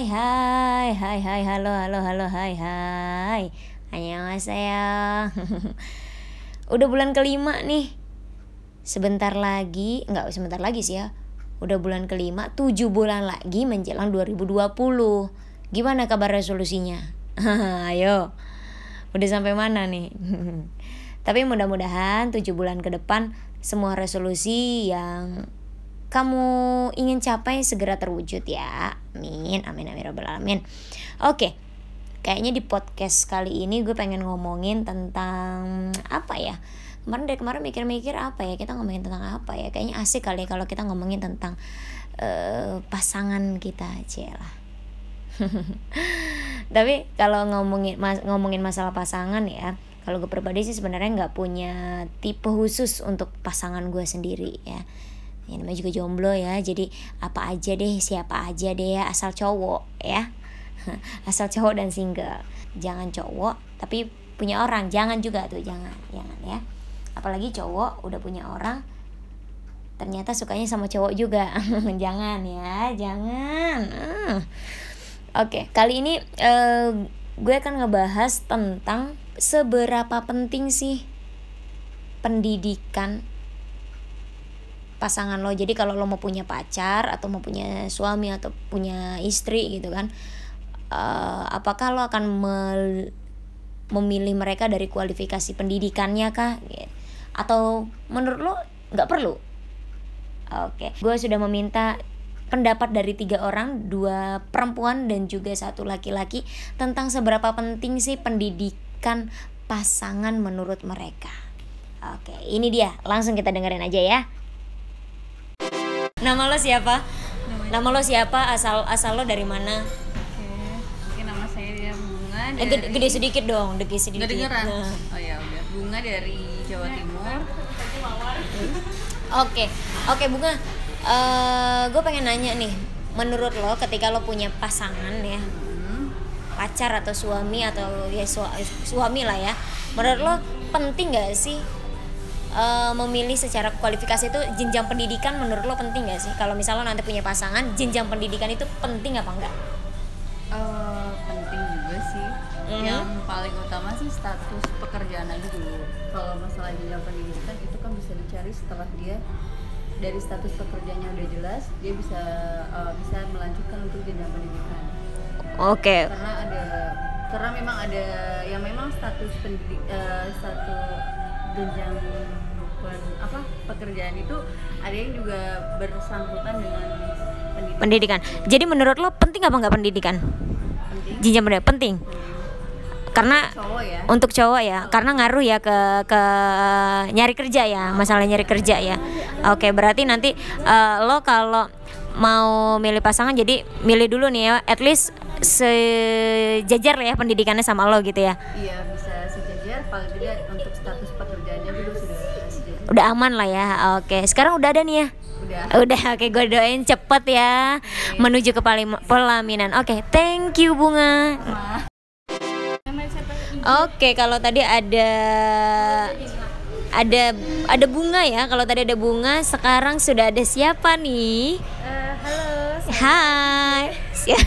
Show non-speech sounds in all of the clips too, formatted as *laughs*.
Hai hai hai hai halo halo halo hai hai. Annyeonghaseyo. *laughs* Udah bulan kelima nih. Sebentar lagi Nggak sebentar lagi sih ya. Udah bulan kelima tujuh bulan lagi menjelang 2020 Gimana kabar resolusinya? *laughs* Ayo. Udah sampai mana nih? *laughs* Tapi mudah-mudahan tujuh bulan ke depan Semua resolusi yang kamu ingin capai segera terwujud ya. Amin. Amin amin robbal alamin. Oke. Kayaknya di podcast kali ini gue pengen ngomongin tentang apa ya? Kemarin dari kemarin mikir-mikir apa ya? Kita ngomongin tentang apa ya? Kayaknya asik kali ya kalau kita ngomongin tentang uh, pasangan kita aja lah. *laughs* Tapi kalau ngomongin mas, ngomongin masalah pasangan ya, kalau gue pribadi sih sebenarnya nggak punya tipe khusus untuk pasangan gue sendiri ya ya namanya juga jomblo ya jadi apa aja deh siapa aja deh ya asal cowok ya. *laughs* Asal cowok dan single. Jangan cowok tapi punya orang. Jangan juga tuh jangan jangan ya. Apalagi cowok udah punya orang ternyata sukanya sama cowok juga. *laughs* Jangan ya jangan. Uh. oke okay, kali ini uh, gue akan ngebahas tentang seberapa penting sih pendidikan pasangan lo. Jadi kalau lo mau punya pacar atau mau punya suami atau punya istri gitu kan uh, apakah lo akan mel memilih mereka dari kualifikasi pendidikannya kah? Atau menurut lo nggak perlu? Oke. Okay. gue sudah meminta pendapat dari tiga orang dua perempuan dan juga satu laki-laki tentang seberapa penting sih pendidikan pasangan menurut mereka. Oke ini dia. Langsung kita dengerin aja ya Nama lo siapa? Namanya. Nama lo siapa? Asal asal lo dari mana? Oke, nama saya dia Bunga dari... Eh, gede, gede sedikit dong, gede sedikit. Gak Nah. Oh ya udah. Bunga dari Jawa Timur. Oke, oke Bunga. Uh, gue pengen nanya nih, menurut lo ketika lo punya pasangan ya, hmm. pacar atau suami atau ya su suami lah ya, menurut lo penting gak sih uh, memilih secara kualifikasi itu jenjang pendidikan menurut lo penting gak sih? Kalau misalnya nanti punya pasangan jenjang pendidikan itu penting apa enggak uh, penting juga sih. Mm-hmm. yang paling utama sih status pekerjaan aja dulu. Kalau masalah jenjang pendidikan itu kan bisa dicari setelah dia dari status pekerjaannya udah jelas dia bisa uh, bisa melanjutkan untuk jenjang pendidikan. Oke. Okay. karena ada karena memang ada yang memang status pendidik uh, status jenjang apa pekerjaan itu ada yang juga bersangkutan dengan pendidikan. pendidikan. Jadi menurut lo penting apa nggak pendidikan? Penting. Jenjang pendidikan penting. Karena cowok ya. untuk cowok ya, karena ngaruh ya ke ke nyari kerja ya, masalah nyari kerja ya. Oke, berarti nanti uh, lo kalau mau milih pasangan jadi milih dulu nih ya, at least sejajar ya pendidikannya sama lo gitu ya. Iya, udah aman lah ya oke. Sekarang udah ada nih ya? Udah. Udah oke gue doain cepet ya. Okay. menuju ke pelaminan. Oke thank you bunga. Oke kalau tadi ada ada ada bunga ya. Kalau tadi ada bunga sekarang sudah ada siapa nih? Uh, halo hai.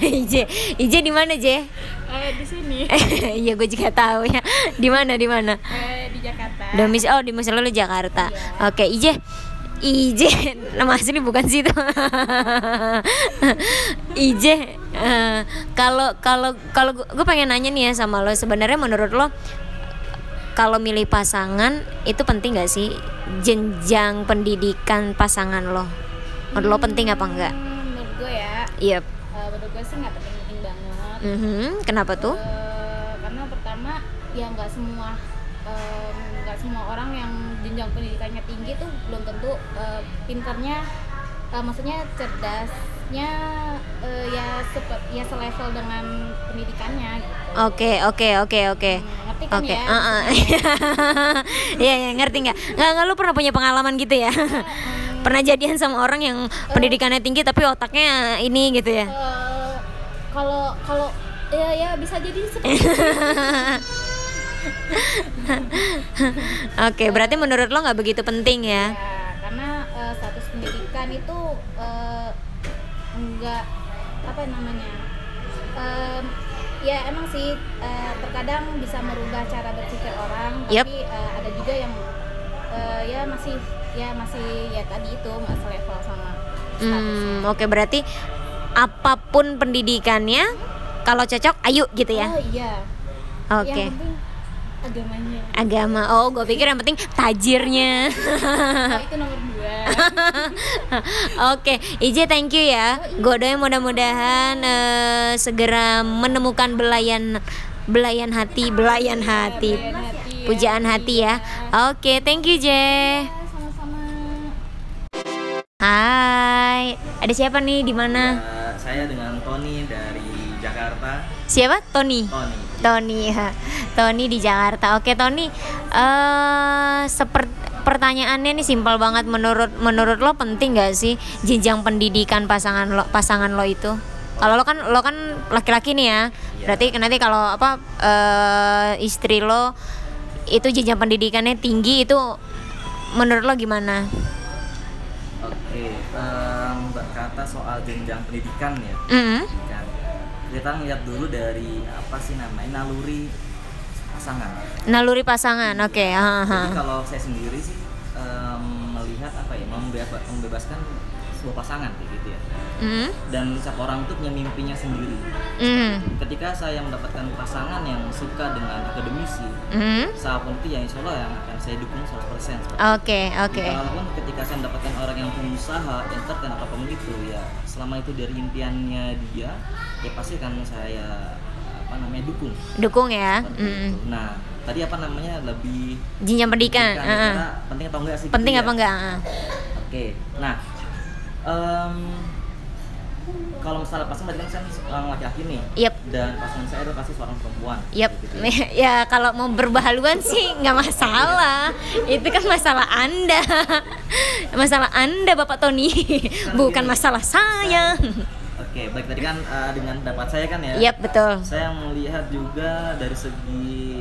Ije. Ije di mana Je Eh, di sini. *laughs* Iya, gue juga tahu ya. Di mana? Di mana? Eh, di Jakarta. Domis oh, di lu Jakarta. Iya. Oke, Ije. Ije, nama asli bukan situ. *laughs* Ije, uh, kalau kalau kalau gue pengen nanya nih ya sama lo, sebenarnya menurut lo kalau milih pasangan itu penting gak sih jenjang pendidikan pasangan lo? Menurut hmm, lo penting apa enggak? Menurut gue ya. Iya. Yep. Uh, menurut gue sih nggak penting Mm -hmm. Kenapa tuh? Uh, karena pertama ya nggak semua nggak uh, semua orang yang jenjang pendidikannya tinggi tuh belum tentu uh, pinternya uh, maksudnya cerdasnya uh, ya seperti ya selevel dengan pendidikannya gitu. Oke oke oke oke. Hmm, ngerti kan okay. ya? Uh -uh. *laughs* Iya ya ngerti nggak? Nggak nggak lu pernah punya pengalaman gitu ya? *laughs* Pernah jadian sama orang yang pendidikannya tinggi tapi otaknya ini gitu ya? Uh, kalau kalau ya ya bisa jadi seperti *laughs* Oke, berarti menurut lo nggak begitu penting ya? Ya, karena uh, status pendidikan itu uh, enggak apa namanya em, ya emang sih eh, terkadang bisa merubah cara berpikir orang tapi eh, ada juga yang eh, ya masih ya masih ya tadi itu nggak selevel sama Hmm, oke berarti apa pun pendidikannya kalau cocok ayo gitu ya. oh iya Oke. yang penting agamanya Agama. Oh, gue pikir yang penting tajirnya. oh, itu nomor dua *laughs* Oke, Ije thank you ya. Gue doain mudah-mudahan eh, segera menemukan belayan belayan hati, belayan hati. Belayan hati ya. Pujaan hati ya. Oke, thank you Je. Ya, Hai. Ada siapa nih di mana? Ya, saya dengan Tony dari Jakarta. Siapa? Tony. Tony. Tony *laughs* ya. Tony di Jakarta. Oke, Tony. Eh seperti pertanyaannya nih simpel banget menurut menurut lo penting gak sih jenjang pendidikan pasangan lo pasangan lo itu? Kalau lo kan lo kan laki-laki nih ya. Berarti nanti kalau apa eh istri lo itu jenjang pendidikannya tinggi itu menurut lo gimana? Em, berkata soal jenjang pendidikan ya. Mm. Kan. Kita ngeliat dulu dari apa sih namanya naluri pasangan. Naluri pasangan. Oke, ha. Jadi kalau saya sendiri sih em, melihat apa ya membeba- membebaskan sebuah pasangan kayak gitu ya. Mm. Dan setiap orang itu punya mimpinya sendiri. Mm. Ketika saya mendapatkan pasangan yang suka dengan akademisi, Mm. siapa pun itu ya insya Allah yang akan saya dukung 100% seperti Oke, oke. Walaupun ketika saya mendapatkan orang yang pengusaha, entertain apa pun itu ya selama itu dari impiannya dia, ya pasti kan saya apa namanya dukung. Dukung ya. Seperti Mm. itu. Nah, tadi apa namanya lebih Jenjang pendidikan. pendidikan, ah. kira penting atau enggak sih? gitu Penting ya? apa enggak? ah. Oke, nah em, kalau misalnya pasangan berarti kan saya seorang laki-laki nih, Yep. dan pasangan saya adalah pasti seorang perempuan. Yap, gitu ya. *laughs* ya kalau mau berbahaluan sih nggak masalah. Itu kan masalah anda, *laughs* masalah anda Bapak Tony, bukan masalah saya. Oke, baik tadi kan eh, dengan pendapat saya kan ya. Yap betul. Saya melihat juga dari segi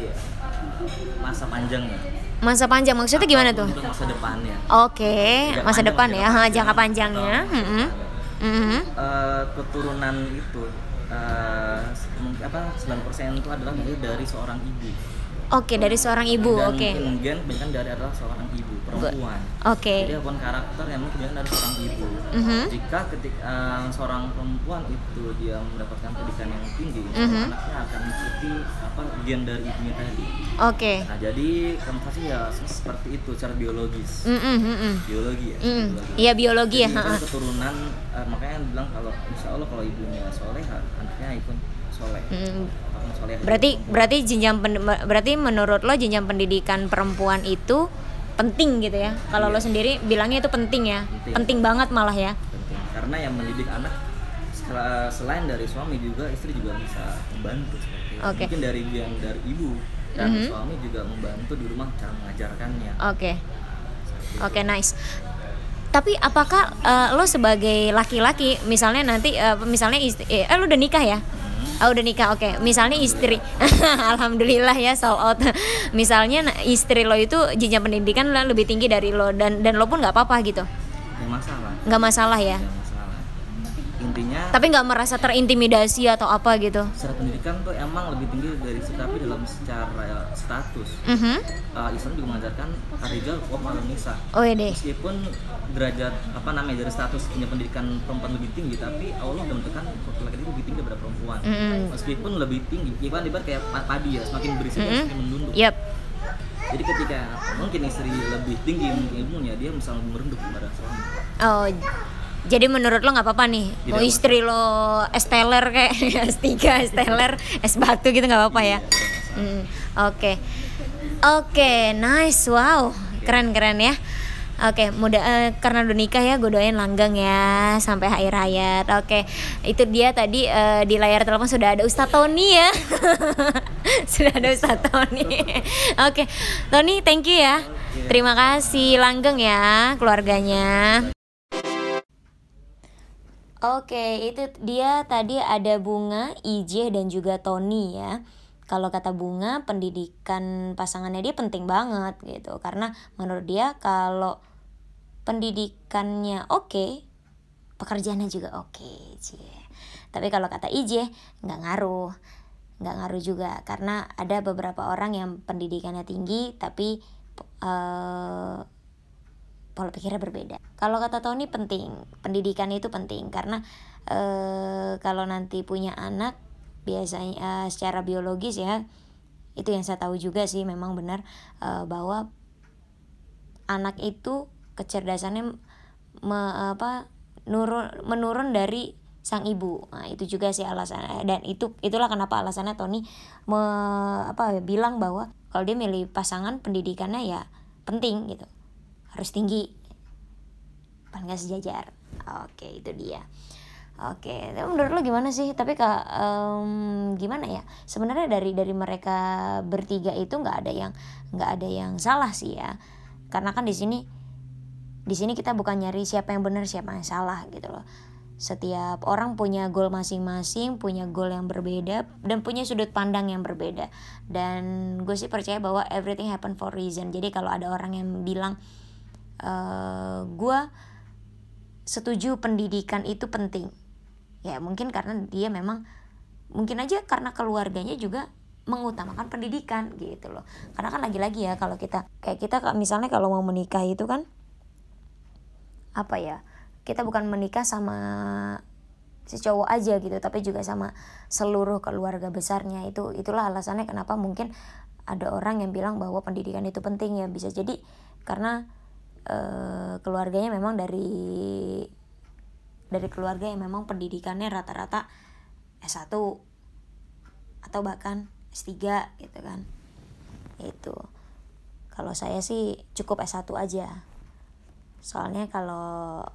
masa panjangnya. Masa panjang maksudnya gimana tuh? Untuk masa depannya. Oke, Jangka masa panjang, depan ya, ha, jangka Atau panjangnya. masa Mm-mm. depan. Mhm. Eh, keturunan itu eh, mungkin apa 9% itu adalah dari seorang ibu. Oke, dari seorang ibu. Oke, kemudian kebanyakan dari adalah seorang ibu perempuan. oke. Jadi apa pun karakter yang kebanyakan dari seorang ibu. Mhm. Jika ketika eh, seorang perempuan itu dia mendapatkan pendidikan yang tinggi, Allah Mhm. anaknya akan mengikuti apa gen dari ibunya tadi. Oke. Nah jadi komunikasi ya se- seperti itu secara biologis. Mm-mm, mm-mm. Biologi ya. Mm-mm. biologi. Iya biologi ya. Jadi ha. keturunan eh, makanya bilang kalau insya Allah kalau ibunya soleh anaknya ikut soleh. Mm. Soleh. Berarti berarti jenjang pen- berarti menurut lo jenjang pendidikan perempuan itu penting gitu ya. Kalau lo Iya. sendiri bilangnya itu penting ya. Penting. Penting banget malah ya. penting karena yang mendidik anak sel- selain dari suami juga istri juga bisa membantu seperti itu. Oke. mungkin dari yang dari ibu dan Mhm. suami juga membantu di rumah cara mengajarkannya Oke. Seperti itu. Oke, nice. Tapi apakah eh, lo sebagai laki-laki misalnya nanti eh, misalnya istri eh lo udah nikah ya? Oh udah nikah, oke. Misalnya istri, *laughs* alhamdulillah ya sold out. Misalnya nah, istri lo itu jenjang pendidikan lo lebih tinggi dari lo dan dan lo pun nggak apa-apa gitu, Nggak masalah nggak masalah ya. Masalah intinya Tapi nggak merasa terintimidasi atau apa gitu. secara pendidikan tuh emang lebih tinggi dari tapi dalam secara status Mhm. uh, Islam juga mengajarkan karijal wa al nisa Oh iya deh. meskipun derajat apa namanya dari status punya pendidikan perempuan lebih tinggi tapi Allah udah menentukan laki-laki itu lebih tinggi daripada perempuan Mm-mm. meskipun lebih tinggi ibarat ibarat kayak pa- padi ya semakin berisi dia Mm-mm. semakin mendunduk Yap. jadi ketika mungkin istri lebih tinggi mungkin ilmunya dia lebih merenduk kepada suami Oh, jadi menurut lo nggak apa-apa nih, mau Tidak istri lo esteller kayak *laughs* S3, esteller, S batu gitu nggak apa-apa ya? Iya, masalah. Hmm, Oke, oke, nice, wow, keren keren ya. Oke, mudah eh, karena udah nikah ya, gue doain langgeng ya sampai akhir hayat. Oke, itu dia tadi eh, di layar telepon sudah ada Ustadz Tony ya, *laughs* sudah ada Ustadz Tony. *laughs* Oke, Tony, thank you ya. Terima kasih langgeng ya keluarganya. Oke, itu dia tadi ada Bunga, IJ dan juga Tony ya. Kalau kata Bunga, pendidikan pasangannya dia penting banget gitu. Karena menurut dia kalau pendidikannya oke, pekerjaannya juga oke cie tapi kalau kata IJ nggak ngaruh nggak ngaruh juga karena ada beberapa orang yang pendidikannya tinggi tapi uh, pola pikirnya berbeda. Kalau kata Tony penting, pendidikan itu penting. Karena uh, kalau nanti punya anak biasanya uh, secara biologis ya itu yang saya tahu juga sih memang benar uh, bahwa anak itu kecerdasannya me, apa nurun menurun dari sang ibu. Nah, itu juga sih alasannya dan itu itulah kenapa alasannya Tony me, apa bilang bahwa kalau dia milih pasangan pendidikannya ya penting gitu harus tinggi. Paling gak sejajar. Oke itu dia. Oke tapi menurut lo gimana sih? Tapi kak um, gimana ya? Sebenarnya dari dari mereka bertiga itu nggak ada yang nggak ada yang salah sih ya. Karena kan di sini di sini kita bukan nyari siapa yang benar siapa yang salah gitu loh. Setiap orang punya goal masing-masing, punya goal yang berbeda dan punya sudut pandang yang berbeda. Dan gue sih percaya bahwa everything happen for reason. Jadi kalau ada orang yang bilang e, gue setuju pendidikan itu penting, ya mungkin karena dia memang mungkin aja karena keluarganya juga mengutamakan pendidikan gitu loh. Karena kan lagi-lagi ya kalau kita kayak kita misalnya kalau mau menikah itu kan apa ya? kita bukan menikah sama si cowok aja gitu tapi juga sama seluruh keluarga besarnya itu itulah alasannya kenapa mungkin ada orang yang bilang bahwa pendidikan itu penting ya bisa jadi karena e, keluarganya memang dari dari keluarga yang memang pendidikannya rata-rata S1 atau bahkan S3 gitu kan. Itu. Kalau saya sih cukup S1 aja. Soalnya kalau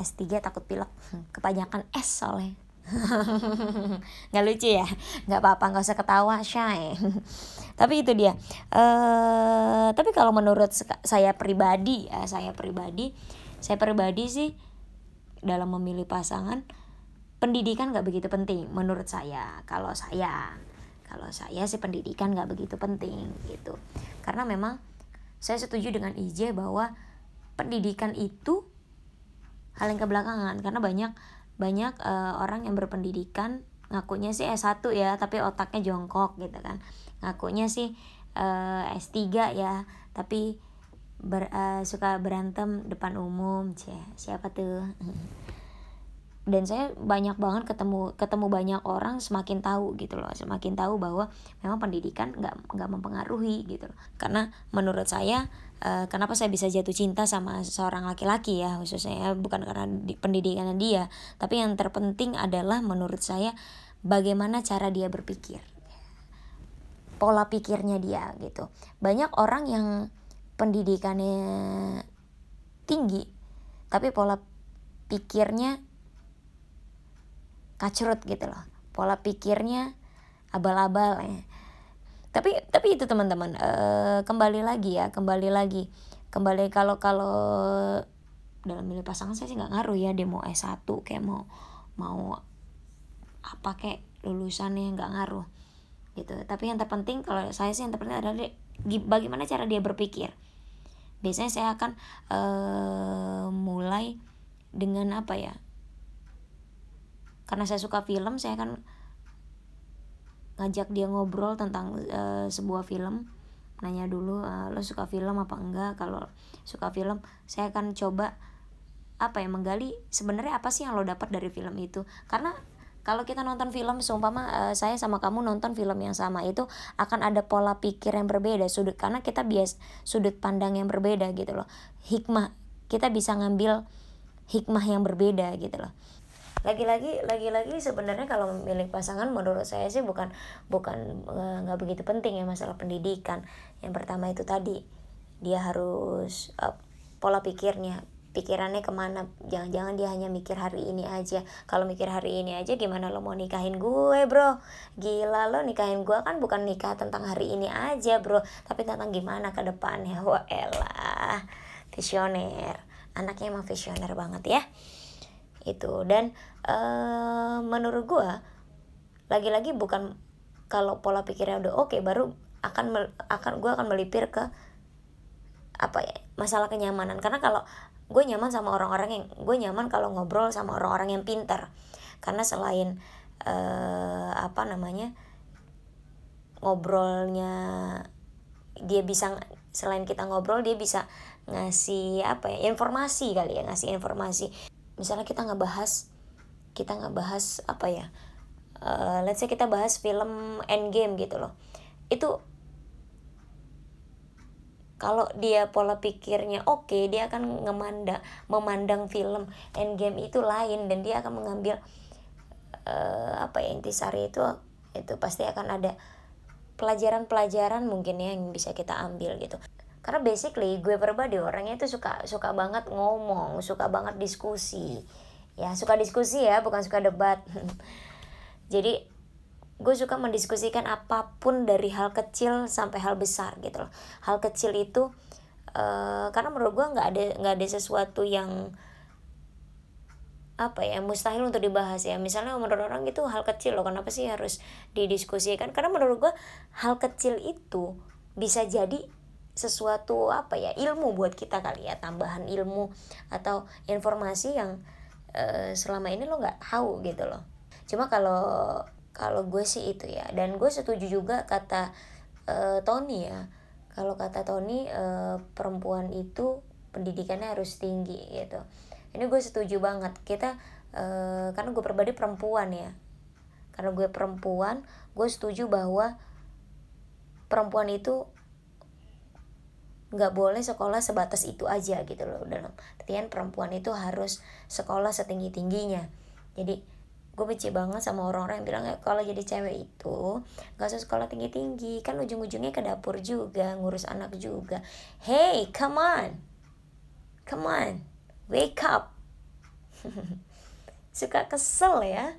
S3 takut pilek. *laughs* Kebanyakan S soalnya *laughs* nggak lucu ya? Nggak apa-apa nggak usah ketawa shy *laughs* tapi itu dia. Uh, tapi kalau menurut saya pribadi ya saya pribadi saya pribadi sih dalam memilih pasangan pendidikan nggak begitu penting menurut saya. Kalau saya kalau saya sih pendidikan nggak begitu penting gitu. Karena memang saya setuju dengan IJ bahwa pendidikan itu hal yang kebelakangan. Karena banyak banyak uh, orang yang berpendidikan ngakunya sih S1 ya tapi otaknya jongkok gitu kan. Ngakunya sih uh, eh, S3 ya tapi ber, uh, suka berantem depan umum. Cie siapa tuh *laughs* dan saya banyak banget ketemu ketemu banyak orang semakin tahu gitu loh semakin tahu bahwa memang pendidikan nggak nggak mempengaruhi gitu loh. Karena menurut saya uh, kenapa saya bisa jatuh cinta sama seorang laki-laki ya khususnya ya, bukan karena di, pendidikannya dia tapi yang terpenting adalah menurut saya bagaimana cara dia berpikir pola pikirnya dia gitu. Banyak orang yang pendidikannya tinggi tapi pola pikirnya kacrut gitu loh. Pola pikirnya abal-abal ya. Tapi tapi itu teman-teman e, kembali lagi ya kembali lagi. Kembali kalau kalau dalam milih pasangan saya sih nggak ngaruh ya dia mau S1 kayak mau mau apa kayak lulusannya nggak ngaruh gitu. Tapi yang terpenting kalau saya sih yang terpenting adalah bagaimana cara dia berpikir. Biasanya saya akan e, mulai dengan apa ya karena saya suka film saya akan ngajak dia ngobrol tentang uh, sebuah film. Nanya dulu uh, lo suka film apa enggak? Kalau suka film saya akan coba apa ya menggali sebenarnya apa sih yang lo dapat dari film itu. Karena kalau kita nonton film seumpama uh, saya sama kamu nonton film yang sama itu akan ada pola pikir yang berbeda sudut karena kita bias sudut pandang yang berbeda gitu loh. Hikmah kita bisa ngambil hikmah yang berbeda gitu loh lagi-lagi lagi-lagi sebenarnya kalau memilih pasangan menurut saya sih bukan bukan eh, nggak begitu penting ya masalah pendidikan. Yang pertama itu tadi dia harus uh, pola pikirnya pikirannya ke mana? Jangan-jangan dia hanya mikir hari ini aja. Kalau mikir hari ini aja gimana lo mau nikahin gue bro? Gila lo nikahin gue kan bukan nikah tentang hari ini aja bro. Tapi tentang gimana ke depannya? *laughs* Wah elah visioner. Anaknya emang visioner banget ya itu dan uh, menurut gue lagi-lagi bukan kalau pola pikirnya udah oke okay, baru akan akan gue akan melipir ke apa ya masalah kenyamanan. Karena kalau gue nyaman sama orang-orang yang gue nyaman kalau ngobrol sama orang-orang yang pintar karena selain uh, apa namanya ngobrolnya dia bisa selain kita ngobrol dia bisa ngasih apa ya informasi kali ya ngasih informasi misalnya kita ngebahas kita ngebahas apa ya uh, let's say kita bahas film Endgame gitu loh. Itu kalau dia pola pikirnya oke okay, dia akan ngemandang memandang film Endgame itu lain dan dia akan mengambil uh, apa ya intisari itu itu pasti akan ada pelajaran-pelajaran mungkin ya yang bisa kita ambil gitu karena basically gue pribadi orangnya itu suka suka banget ngomong suka banget diskusi. Ya suka diskusi ya bukan suka debat. *laughs* Jadi gue suka mendiskusikan apa pun dari hal kecil sampai hal besar gitu loh. Hal kecil itu uh, karena menurut gue nggak ada nggak ada sesuatu yang apa ya mustahil untuk dibahas ya. Misalnya menurut orang itu hal kecil loh kenapa sih harus didiskusikan? Karena menurut gue hal kecil itu bisa jadi sesuatu apa ya ilmu buat kita kali ya tambahan ilmu atau informasi yang uh, selama ini lo nggak tahu gitu loh. Cuma kalau kalau gue sih itu ya dan gue setuju juga kata uh, Tony ya. Kalau kata Tony uh, perempuan itu pendidikannya harus tinggi gitu. Ini gue setuju banget. Kita uh, karena gue pribadi perempuan ya. Karena gue perempuan gue setuju bahwa perempuan itu nggak boleh sekolah sebatas itu aja gitu loh. Dalam artian perempuan itu harus sekolah setinggi tingginya jadi gue benci banget sama orang-orang yang bilang ya kalau jadi cewek itu gak usah sekolah tinggi tinggi kan ujung-ujungnya ke dapur juga ngurus anak juga. Hey come on. Come on. Wake up. *laughs* Suka kesel ya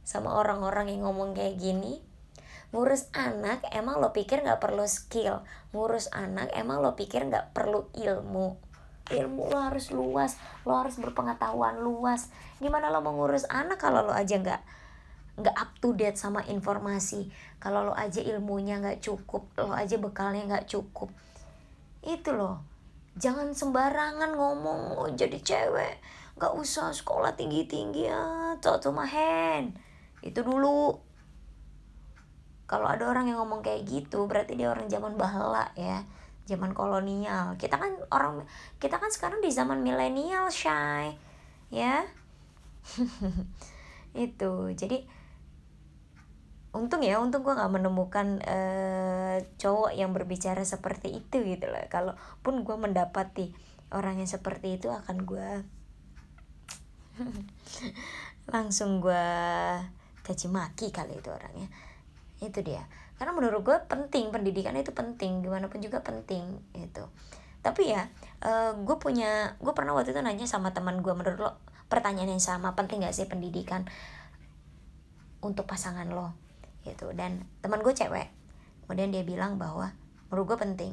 sama orang-orang yang ngomong kayak gini ngurus anak emang lo pikir nggak perlu skill. Ngurus anak emang lo pikir nggak perlu ilmu. Ilmu lo harus luas lo harus berpengetahuan luas. Gimana lo mengurus anak kalau lo aja nggak nggak up to date sama informasi? Kalau lo aja ilmunya nggak cukup lo aja bekalnya nggak cukup. Itu loh. Jangan sembarangan ngomong oh, jadi cewek nggak usah sekolah tinggi tinggi ya to my hand itu dulu kalau ada orang yang ngomong kayak gitu berarti dia orang zaman bahala ya zaman kolonial. Kita kan orang kita kan sekarang di zaman milenial shy ya. *laughs* Itu jadi untung ya untung gue nggak menemukan uh, cowok yang berbicara seperti itu gitu loh. Kalaupun gue mendapati orang yang seperti itu akan gue *laughs* langsung gue caci maki kali itu orangnya itu dia. Karena menurut gue penting pendidikan itu penting gimana pun juga penting itu tapi ya uh, gue punya gue pernah waktu itu nanya sama teman gue menurut lo pertanyaan yang sama penting gak sih pendidikan untuk pasangan lo? Gitu. Dan teman gue cewek. Kemudian dia bilang bahwa menurut gue penting.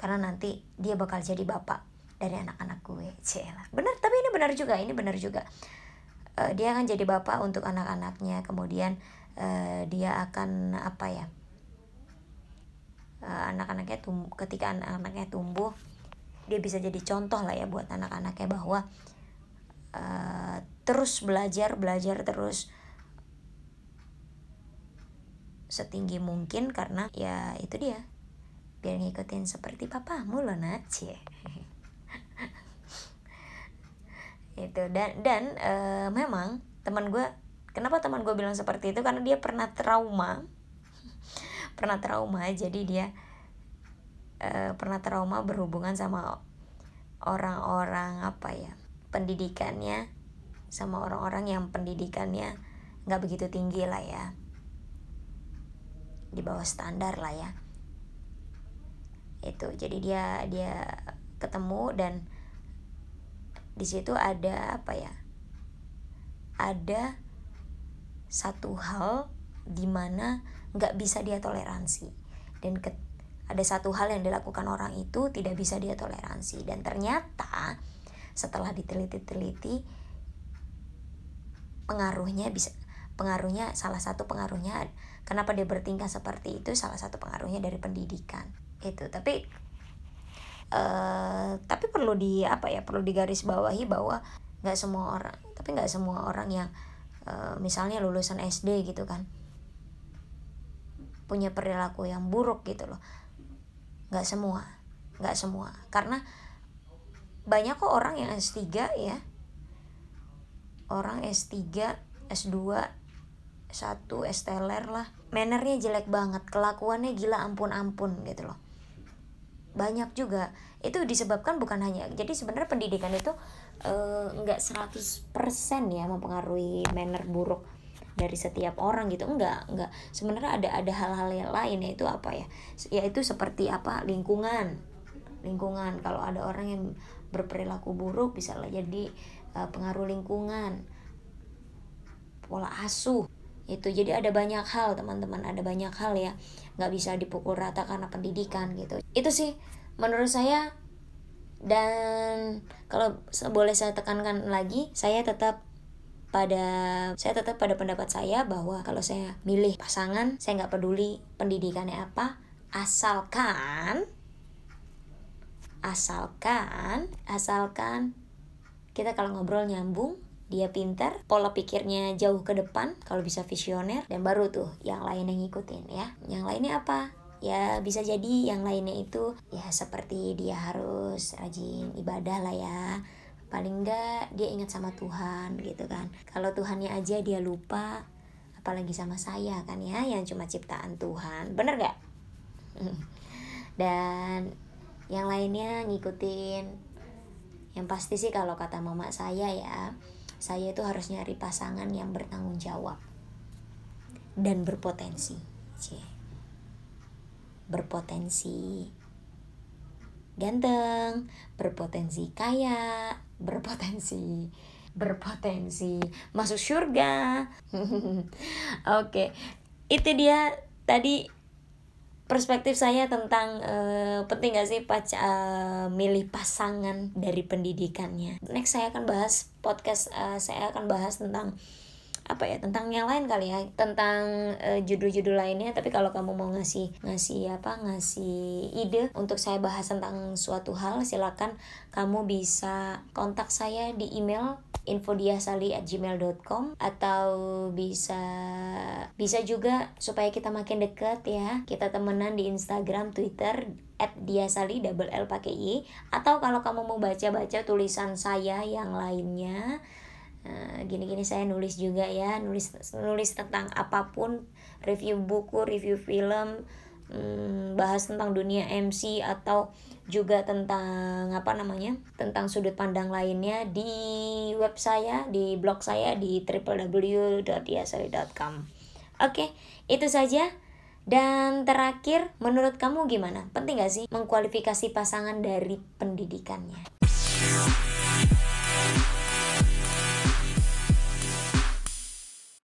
Karena nanti dia bakal jadi bapak dari anak-anak gue. Cila benar tapi ini benar juga ini benar juga. Uh, dia akan jadi bapak untuk anak-anaknya. Kemudian uh, dia akan apa ya uh, anak-anaknya tumbuh ketika anak-anaknya tumbuh dia bisa jadi contoh lah ya buat anak-anaknya bahwa uh, terus belajar belajar terus setinggi mungkin karena ya itu dia biar ngikutin seperti papamu loh nak *laughs* itu dan dan uh, memang teman gue kenapa teman gue bilang seperti itu? Karena dia pernah trauma. *laughs* Pernah trauma jadi dia uh, pernah trauma berhubungan sama orang-orang apa ya pendidikannya sama orang-orang yang pendidikannya nggak begitu tinggi lah ya. Di bawah standar lah ya. Itu jadi dia dia ketemu dan di situ ada apa ya ada satu hal di mana nggak bisa dia toleransi. Dan ke, ada satu hal yang dilakukan orang itu tidak bisa dia toleransi. Dan ternyata setelah diteliti-teliti pengaruhnya bisa pengaruhnya salah satu pengaruhnya kenapa dia bertingkah seperti itu salah satu pengaruhnya dari pendidikan. Itu tapi uh, tapi perlu di apa ya perlu digaris bawahi bahwa nggak semua orang tapi nggak semua orang yang uh, misalnya lulusan SD gitu kan. Punya perilaku yang buruk gitu loh. Nggak semua nggak semua. Karena banyak kok orang yang S3 ya. Orang S3 S2 S1 S teler lah. Mannernya jelek banget kelakuannya gila ampun-ampun gitu loh. Banyak juga. Itu disebabkan bukan hanya jadi sebenarnya pendidikan itu nggak uh, 100% ya mempengaruhi manner buruk dari setiap orang gitu. Enggak enggak sebenarnya ada ada hal-hal yang lain yaitu apa ya? Yaitu seperti apa? Lingkungan. Lingkungan. Kalau ada orang yang berperilaku buruk bisa jadi uh, pengaruh lingkungan. Pola asuh. Itu. Jadi ada banyak hal teman-teman. Ada banyak hal ya. Nggak bisa dipukul rata karena pendidikan gitu. Itu sih menurut saya dan kalau boleh saya tekankan lagi saya tetap pada saya tetap pada pendapat saya bahwa kalau saya milih pasangan saya nggak peduli pendidikannya apa. Asalkan asalkan asalkan kita kalau ngobrol nyambung dia pintar pola pikirnya jauh ke depan kalau bisa visioner dan baru tuh yang lain yang ngikutin ya. Yang lainnya apa ya bisa jadi yang lainnya itu ya seperti dia harus rajin ibadah lah ya. Paling enggak dia ingat sama Tuhan gitu kan. Kalau Tuhannya aja dia lupa apalagi sama saya kan ya yang cuma ciptaan Tuhan. Bener gak *laughs* dan yang lainnya ngikutin. Yang pasti sih kalau kata mama saya ya saya itu harus nyari pasangan yang bertanggung jawab dan berpotensi Cie. Berpotensi ganteng berpotensi kaya berpotensi berpotensi masuk surga. *laughs* Oke itu dia tadi perspektif saya tentang uh, penting gak sih pac uh, milih pasangan dari pendidikannya. Next saya akan bahas podcast uh, saya akan bahas tentang apa ya tentang yang lain kali ya tentang judul judul-judul lainnya. Tapi kalau kamu mau ngasih ngasih apa ngasih ide untuk saya bahas tentang suatu hal silakan kamu bisa kontak saya di email infodiasali@gmail.com atau bisa bisa juga supaya kita makin dekat ya. Kita temenan di Instagram Twitter at diasali double L pakai Y atau kalau kamu mau baca-baca tulisan saya yang lainnya Eh, gini-gini saya nulis juga ya nulis nulis tentang apa pun review buku review film hmm, bahas tentang dunia MC atau juga tentang apa namanya tentang sudut pandang lainnya di web saya di blog saya di www.diasari.com oke itu saja dan terakhir, menurut kamu gimana? Penting gak sih mengkualifikasi pasangan dari pendidikannya?